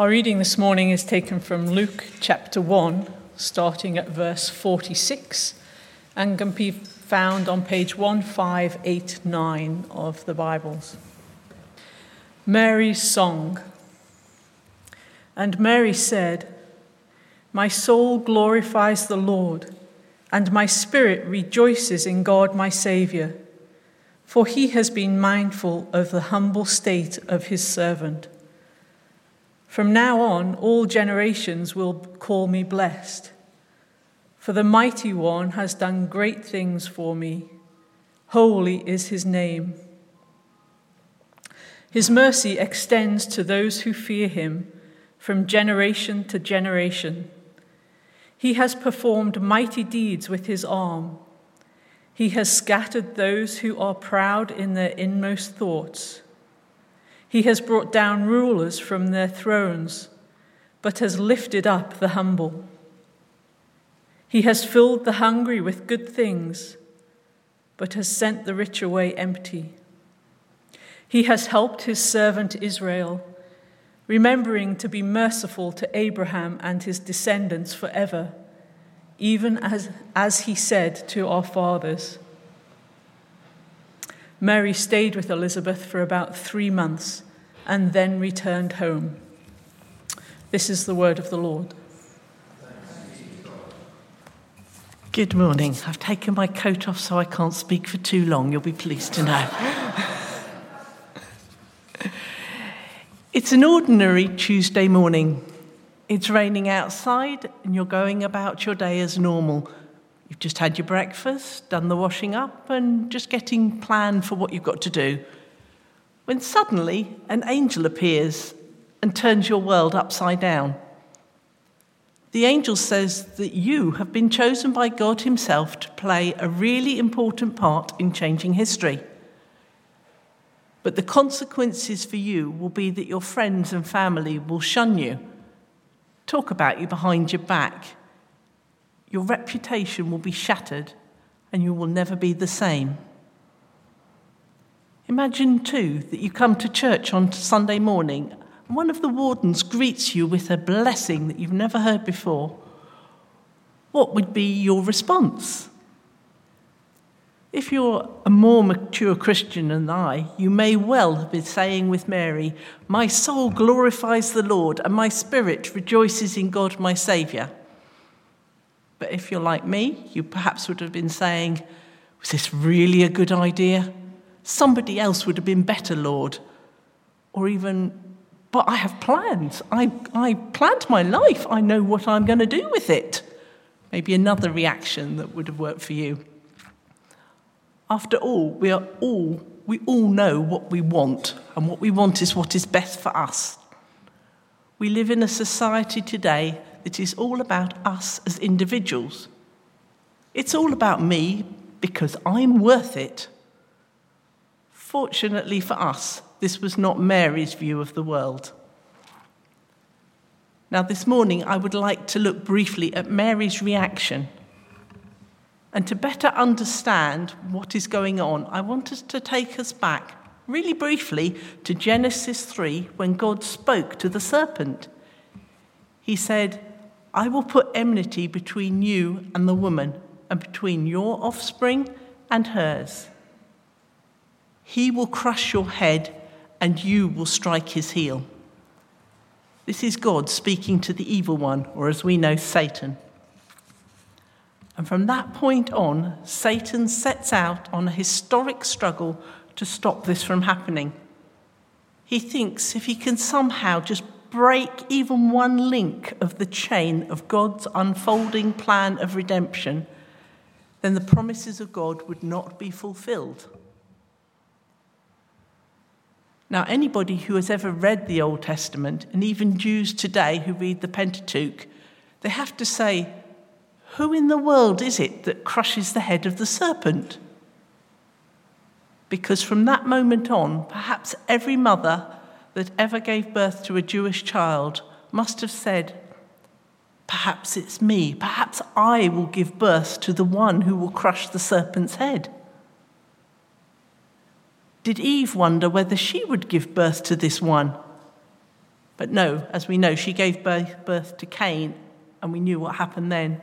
Our reading this morning is taken from Luke chapter 1, starting at verse 46, and can be found on page 1589 of the Bibles. Mary's Song. And Mary said, My soul glorifies the Lord, and my spirit rejoices in God my Saviour, for he has been mindful of the humble state of his servant. From now on, all generations will call me blessed. For the mighty one has done great things for me. Holy is his name. His mercy extends to those who fear him from generation to generation. He has performed mighty deeds with his arm. He has scattered those who are proud in their inmost thoughts. He has brought down rulers from their thrones, but has lifted up the humble. He has filled the hungry with good things, but has sent the rich away empty. He has helped his servant Israel, remembering to be merciful to Abraham and his descendants forever, even as, as he said to our fathers. Mary stayed with Elizabeth for about three months and then returned home. This is the word of the Lord. Good morning. I've taken my coat off so I can't speak for too long, you'll be pleased to know. it's an ordinary Tuesday morning. It's raining outside, and you're going about your day as normal You've just had your breakfast, done the washing up, and just getting planned for what you've got to do. When suddenly an angel appears and turns your world upside down. The angel says that you have been chosen by God Himself to play a really important part in changing history. But the consequences for you will be that your friends and family will shun you, talk about you behind your back your reputation will be shattered and you will never be the same. Imagine, too, that you come to church on Sunday morning and one of the wardens greets you with a blessing that you've never heard before. What would be your response? If you're a more mature Christian than I, you may well have been saying with Mary, My soul glorifies the Lord, and my spirit rejoices in God my Saviour. But if you're like me, you perhaps would have been saying, Was this really a good idea? Somebody else would have been better, Lord. Or even, But I have plans. I, I planned my life. I know what I'm going to do with it. Maybe another reaction that would have worked for you. After all, we are all we all know what we want, and what we want is what is best for us. We live in a society today it is all about us as individuals. It's all about me because I'm worth it. Fortunately for us, this was not Mary's view of the world. Now, this morning, I would like to look briefly at Mary's reaction. And to better understand what is going on, I want us to take us back, really briefly, to Genesis 3 when God spoke to the serpent. He said, I will put enmity between you and the woman, and between your offspring and hers. He will crush your head, and you will strike his heel. This is God speaking to the evil one, or as we know, Satan. And from that point on, Satan sets out on a historic struggle to stop this from happening. He thinks if he can somehow just break even one link of the chain of God's unfolding plan of redemption, then the promises of God would not be fulfilled. Now, anybody who has ever read the Old Testament, and even Jews today who read the Pentateuch, they have to say, Who in the world is it that crushes the head of the serpent? Because from that moment on, perhaps every mother that ever gave birth to a Jewish child must have said, Perhaps it's me. Perhaps I will give birth to the one who will crush the serpent's head. Did Eve wonder whether she would give birth to this one? But no, as we know, she gave birth to Cain, and we knew what happened then.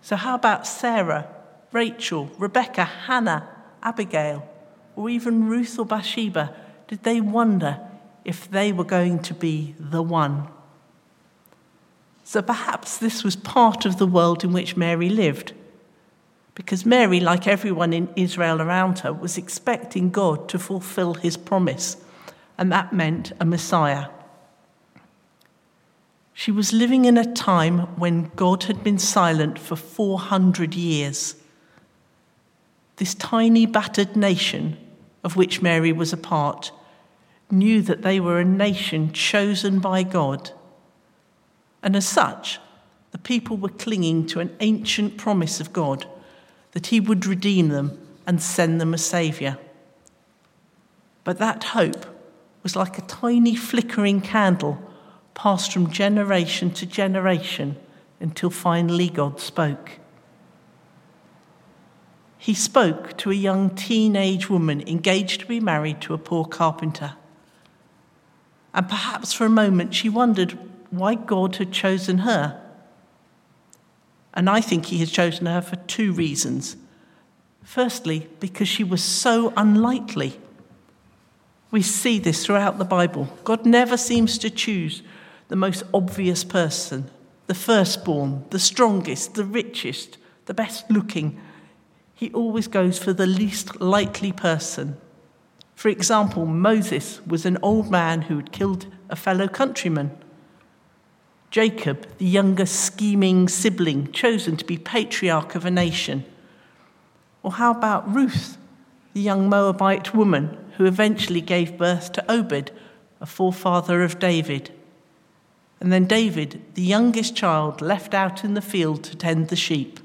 So, how about Sarah, Rachel, Rebecca, Hannah, Abigail, or even Ruth or Bathsheba? Did they wonder if they were going to be the one? So perhaps this was part of the world in which Mary lived. Because Mary, like everyone in Israel around her, was expecting God to fulfill his promise, and that meant a Messiah. She was living in a time when God had been silent for 400 years. This tiny, battered nation, of which Mary was a part, knew that they were a nation chosen by God. And as such, the people were clinging to an ancient promise of God that He would redeem them and send them a Saviour. But that hope was like a tiny flickering candle passed from generation to generation until finally God spoke. He spoke to a young teenage woman engaged to be married to a poor carpenter. And perhaps for a moment she wondered why God had chosen her. And I think He has chosen her for two reasons. Firstly, because she was so unlikely. We see this throughout the Bible. God never seems to choose the most obvious person, the firstborn, the strongest, the richest, the best looking. He always goes for the least likely person. For example, Moses was an old man who had killed a fellow countryman. Jacob, the younger scheming sibling, chosen to be patriarch of a nation. Or how about Ruth, the young Moabite woman who eventually gave birth to Obed, a forefather of David? And then David, the youngest child, left out in the field to tend the sheep.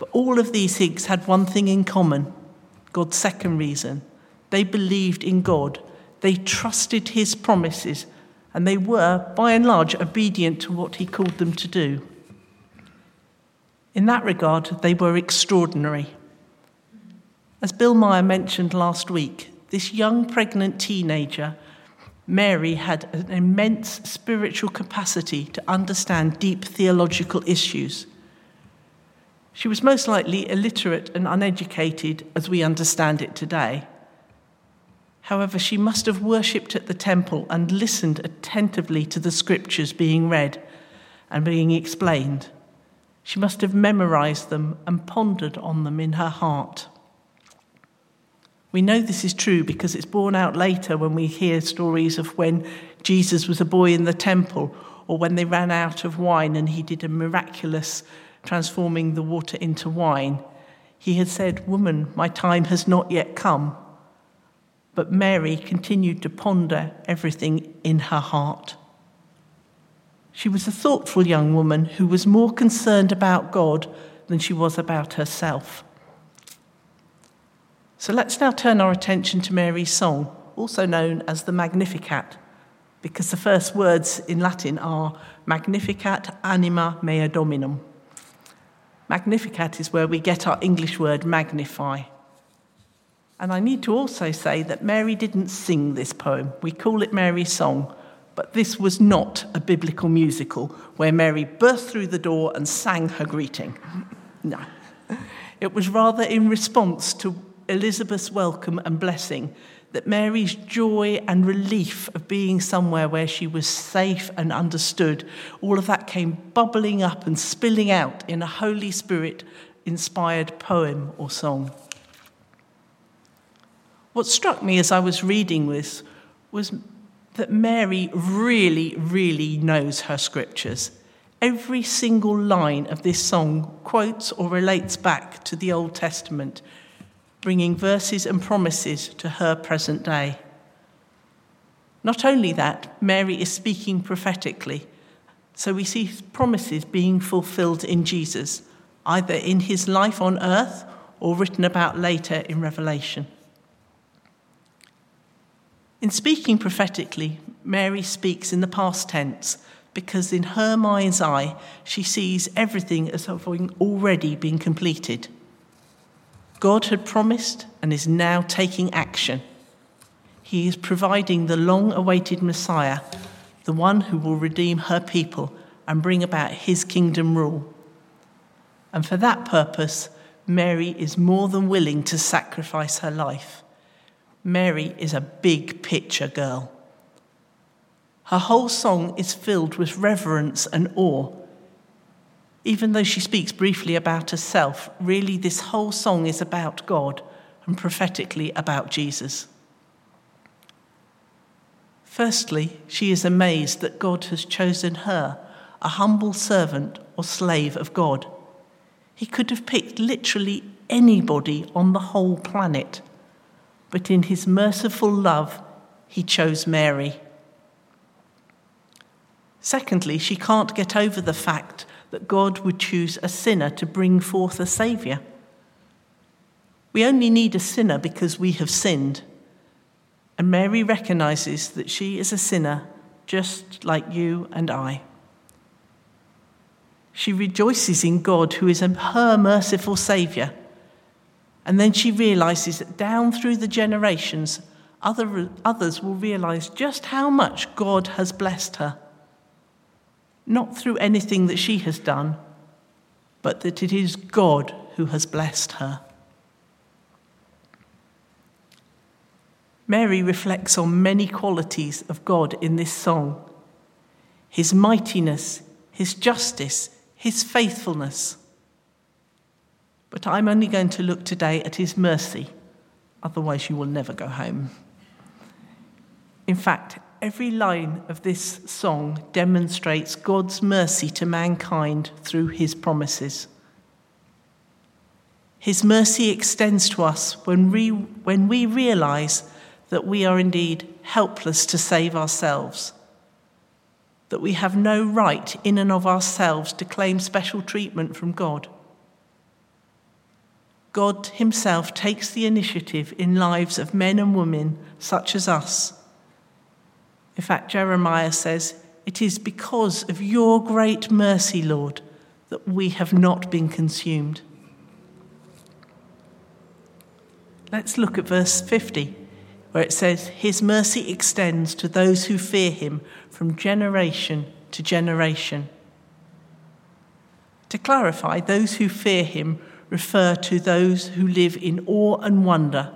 But all of these Higgs had one thing in common God's second reason. They believed in God, they trusted His promises, and they were, by and large, obedient to what He called them to do. In that regard, they were extraordinary. As Bill Meyer mentioned last week, this young pregnant teenager Mary had an immense spiritual capacity to understand deep theological issues. She was most likely illiterate and uneducated as we understand it today. However, she must have worshipped at the temple and listened attentively to the scriptures being read and being explained. She must have memorized them and pondered on them in her heart. We know this is true because it's borne out later when we hear stories of when Jesus was a boy in the temple or when they ran out of wine and he did a miraculous transforming the water into wine. He had said, Woman, my time has not yet come. But Mary continued to ponder everything in her heart. She was a thoughtful young woman who was more concerned about God than she was about herself. So let's now turn our attention to Mary's song, also known as the Magnificat, because the first words in Latin are Magnificat anima mea dominum. Magnificat is where we get our English word magnify. And I need to also say that Mary didn't sing this poem. We call it Mary's song, but this was not a biblical musical where Mary burst through the door and sang her greeting. No. It was rather in response to Elizabeth's welcome and blessing, that Mary's joy and relief of being somewhere where she was safe and understood, all of that came bubbling up and spilling out in a Holy Spirit inspired poem or song. What struck me as I was reading this was that Mary really, really knows her scriptures. Every single line of this song quotes or relates back to the Old Testament bringing verses and promises to her present day. Not only that, Mary is speaking prophetically, so we see promises being fulfilled in Jesus, either in his life on earth or written about later in Revelation. In speaking prophetically, Mary speaks in the past tense because, in her mind's eye, she sees everything as having already been completed. God had promised and is now taking action. he is providing the long awaited Messiah, the one who will redeem her people and bring about his kingdom rule. And for that purpose, Mary is more than willing to sacrifice her life. Mary is a big picture girl. Her whole song is filled with reverence and awe. Even though she speaks briefly about herself, really, this whole song is about God and prophetically about Jesus. Firstly, she is amazed that God has chosen her, a humble servant or slave of God. He could have picked literally anybody on the whole planet, but in his merciful love, he chose Mary. Secondly, she can't get over the fact that God would choose a sinner to bring forth a Saviour. We only need a sinner because we have sinned. And Mary recognizes that she is a sinner just like you and I. She rejoices in God, who is her merciful Saviour. And then she realizes that down through the generations, other, others will realize just how much God has blessed her. Not through anything that she has done, but that it is God who has blessed her. Mary reflects on many qualities of God in this song his mightiness, his justice, his faithfulness. But I'm only going to look today at his mercy, otherwise, you will never go home. In fact, every line of this song demonstrates God's mercy to mankind through his promises. His mercy extends to us when we, when we realize that we are indeed helpless to save ourselves, that we have no right in and of ourselves to claim special treatment from God. God Himself takes the initiative in lives of men and women such as us. In fact, Jeremiah says, It is because of your great mercy, Lord, that we have not been consumed. Let's look at verse 50 where it says, His mercy extends to those who fear him from generation to generation. To clarify, those who fear him refer to those who live in awe and wonder,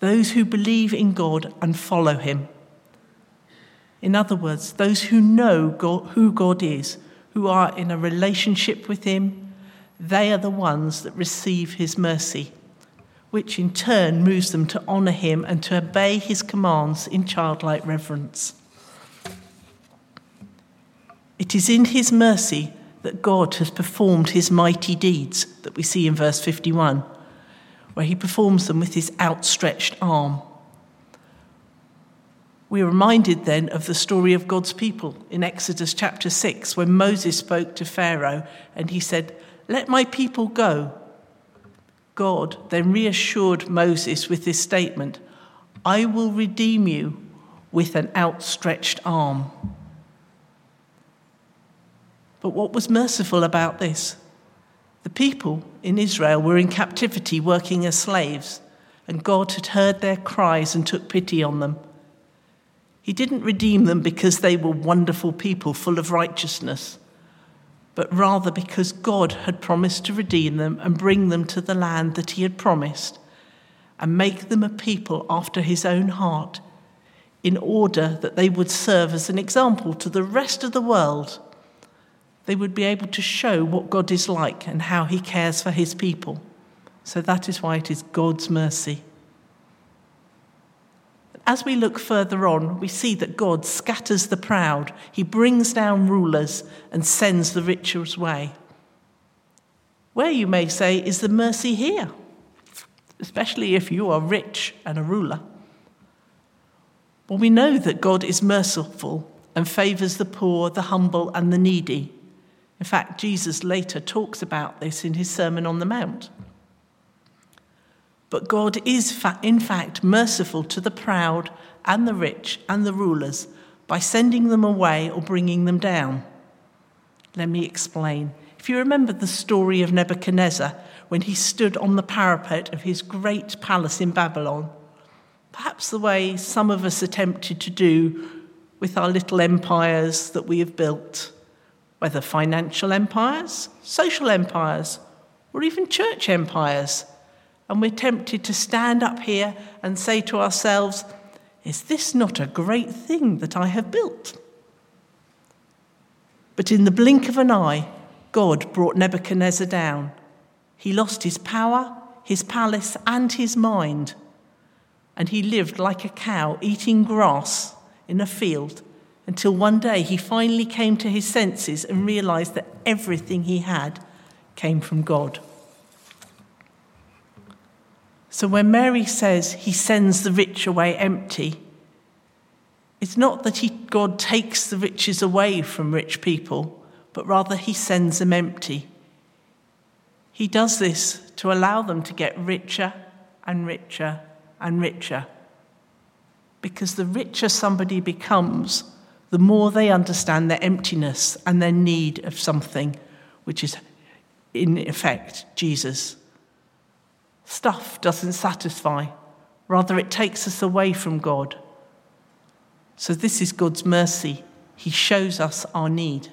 those who believe in God and follow him. In other words, those who know God, who God is, who are in a relationship with him, they are the ones that receive his mercy which in turn moves them to honour him and to obey his commands in childlike reverence. It is in his mercy that God has performed his mighty deeds that we see in verse 51, where he performs them with his outstretched arm. We're reminded then of the story of God's people in Exodus chapter 6, when Moses spoke to Pharaoh and he said, Let my people go God then reassured Moses with this statement I will redeem you with an outstretched arm. But what was merciful about this? The people in Israel were in captivity working as slaves, and God had heard their cries and took pity on them. He didn't redeem them because they were wonderful people full of righteousness but rather because God had promised to redeem them and bring them to the land that He had promised and make them a people after His own heart, in order that they would serve as an example to the rest of the world. They would be able to show what God is like and how He cares for His people. So that is why it is God's mercy. As we look further on, we see that God scatters the proud, He brings down rulers and sends the rich's away. Where, you may say, is the mercy here? Especially if you are rich and a ruler. Well, we know that God is merciful and favours the poor, the humble, and the needy. In fact, Jesus later talks about this in his Sermon on the Mount. But God is, in fact, merciful to the proud and the rich and the rulers by sending them away or bringing them down. Let me explain. If you remember the story of Nebuchadnezzar when he stood on the parapet of his great palace in Babylon, perhaps the way some of us attempted to do with our little empires that we have built, whether financial empires, social empires, or even church empires. And we're tempted to stand up here and say to ourselves, Is this not a great thing that I have built? But in the blink of an eye, God brought Nebuchadnezzar down. He lost his power, his palace, and his mind. And he lived like a cow eating grass in a field until one day he finally came to his senses and realized that everything he had came from God. So when Mary says he sends the rich away empty, it's not that he, God takes the riches away from rich people, but rather he sends them empty. He does this to allow them to get richer and richer and richer. Because the richer somebody becomes, the more they understand their emptiness and their need of something, which is, in effect, Jesus. Stuff doesn't satisfy, rather, it takes us away from God. So, this is God's mercy. He shows us our need.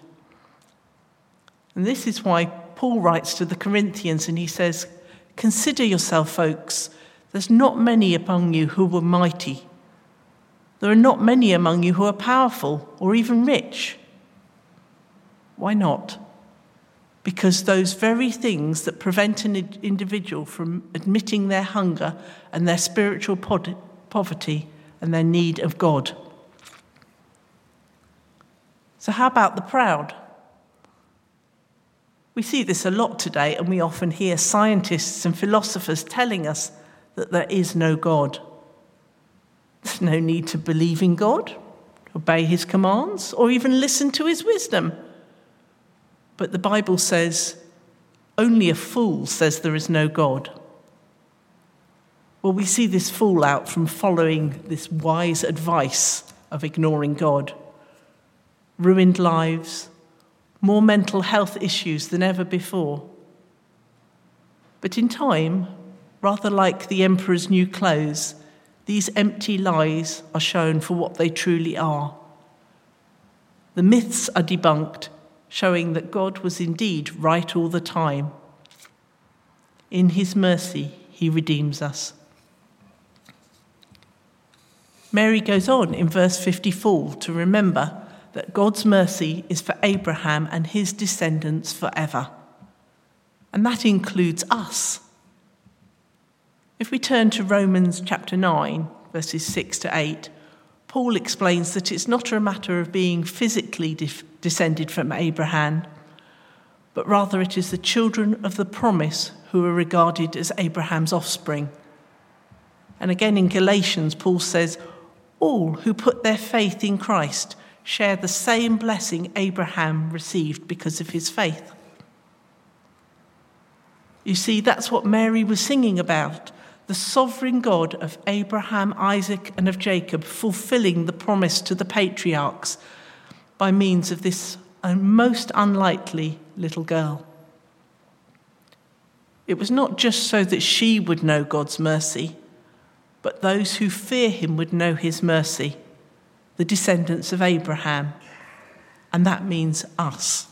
And this is why Paul writes to the Corinthians and he says, Consider yourself, folks. There's not many among you who were mighty there are not many among you who are powerful or even rich. Why not? Because those very things that prevent an individual from admitting their hunger and their spiritual poverty and their need of God. So, how about the proud? We see this a lot today, and we often hear scientists and philosophers telling us that there is no God. There's no need to believe in God, obey his commands, or even listen to his wisdom. But the Bible says only a fool says there is no God. Well, we see this fallout from following this wise advice of ignoring God. Ruined lives, more mental health issues than ever before. But in time, rather like the emperor's new clothes, these empty lies are shown for what they truly are. The myths are debunked, showing that God was indeed right all the time. In his mercy, he redeems us. Mary goes on in verse 54 to remember that God's mercy is for Abraham and his descendants forever. And that includes us. If we turn to Romans chapter 9, verses 6 to 8, Paul explains that it's not a matter of being physically de- descended from Abraham, but rather it is the children of the promise who are regarded as Abraham's offspring. And again in Galatians, Paul says, All who put their faith in Christ share the same blessing Abraham received because of his faith. You see, that's what Mary was singing about the sovereign God of Abraham, Isaac, and of Jacob, fulfilling the promise to the patriarchs by means of this uh, most unlikely little girl. It was not just so that she would know God's mercy, but those who fear him would know his mercy, the descendants of Abraham. And that means us.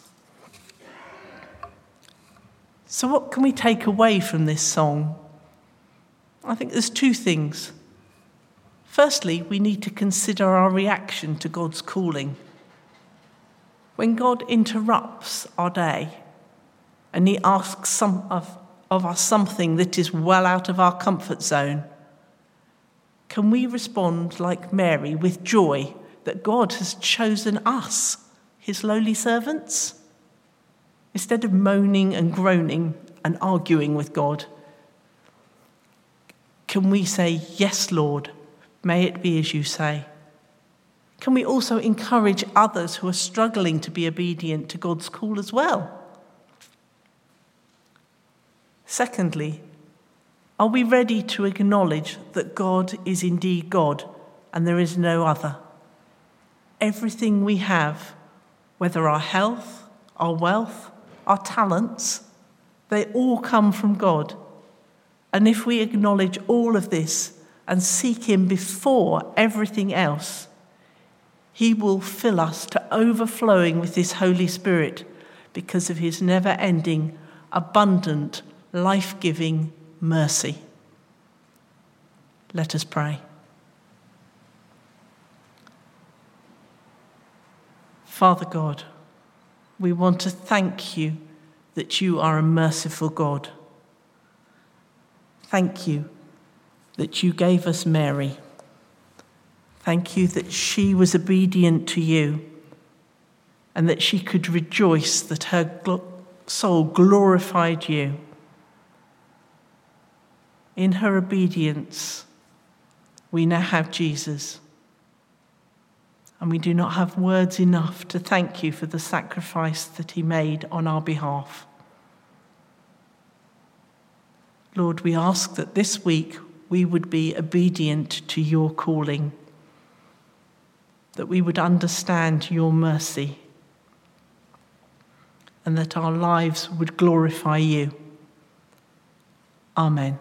So, what can we take away from this song? I think there's two things. Firstly, we need to consider our reaction to God's calling. When God interrupts our day and He asks some of, of us something that is well out of our comfort zone, can we respond like Mary with joy that God has chosen us, His lowly servants? Instead of moaning and groaning and arguing with God, can we say, Yes, Lord, may it be as you say? Can we also encourage others who are struggling to be obedient to God's call as well? Secondly, are we ready to acknowledge that God is indeed God and there is no other? Everything we have, whether our health, our wealth, our talents, they all come from God and if we acknowledge all of this and seek Him before everything else, He will fill us to overflowing with His Holy Spirit because of His never ending, abundant, life giving mercy. Let us pray. Father God, we want to thank you that you are a merciful God. Thank you that you gave us Mary. Thank you that she was obedient to you and that she could rejoice that her soul glorified you. In her obedience, we now have Jesus. And we do not have words enough to thank you for the sacrifice that he made on our behalf. Lord, we ask that this week we would be obedient to your calling, that we would understand your mercy, and that our lives would glorify you. Amen.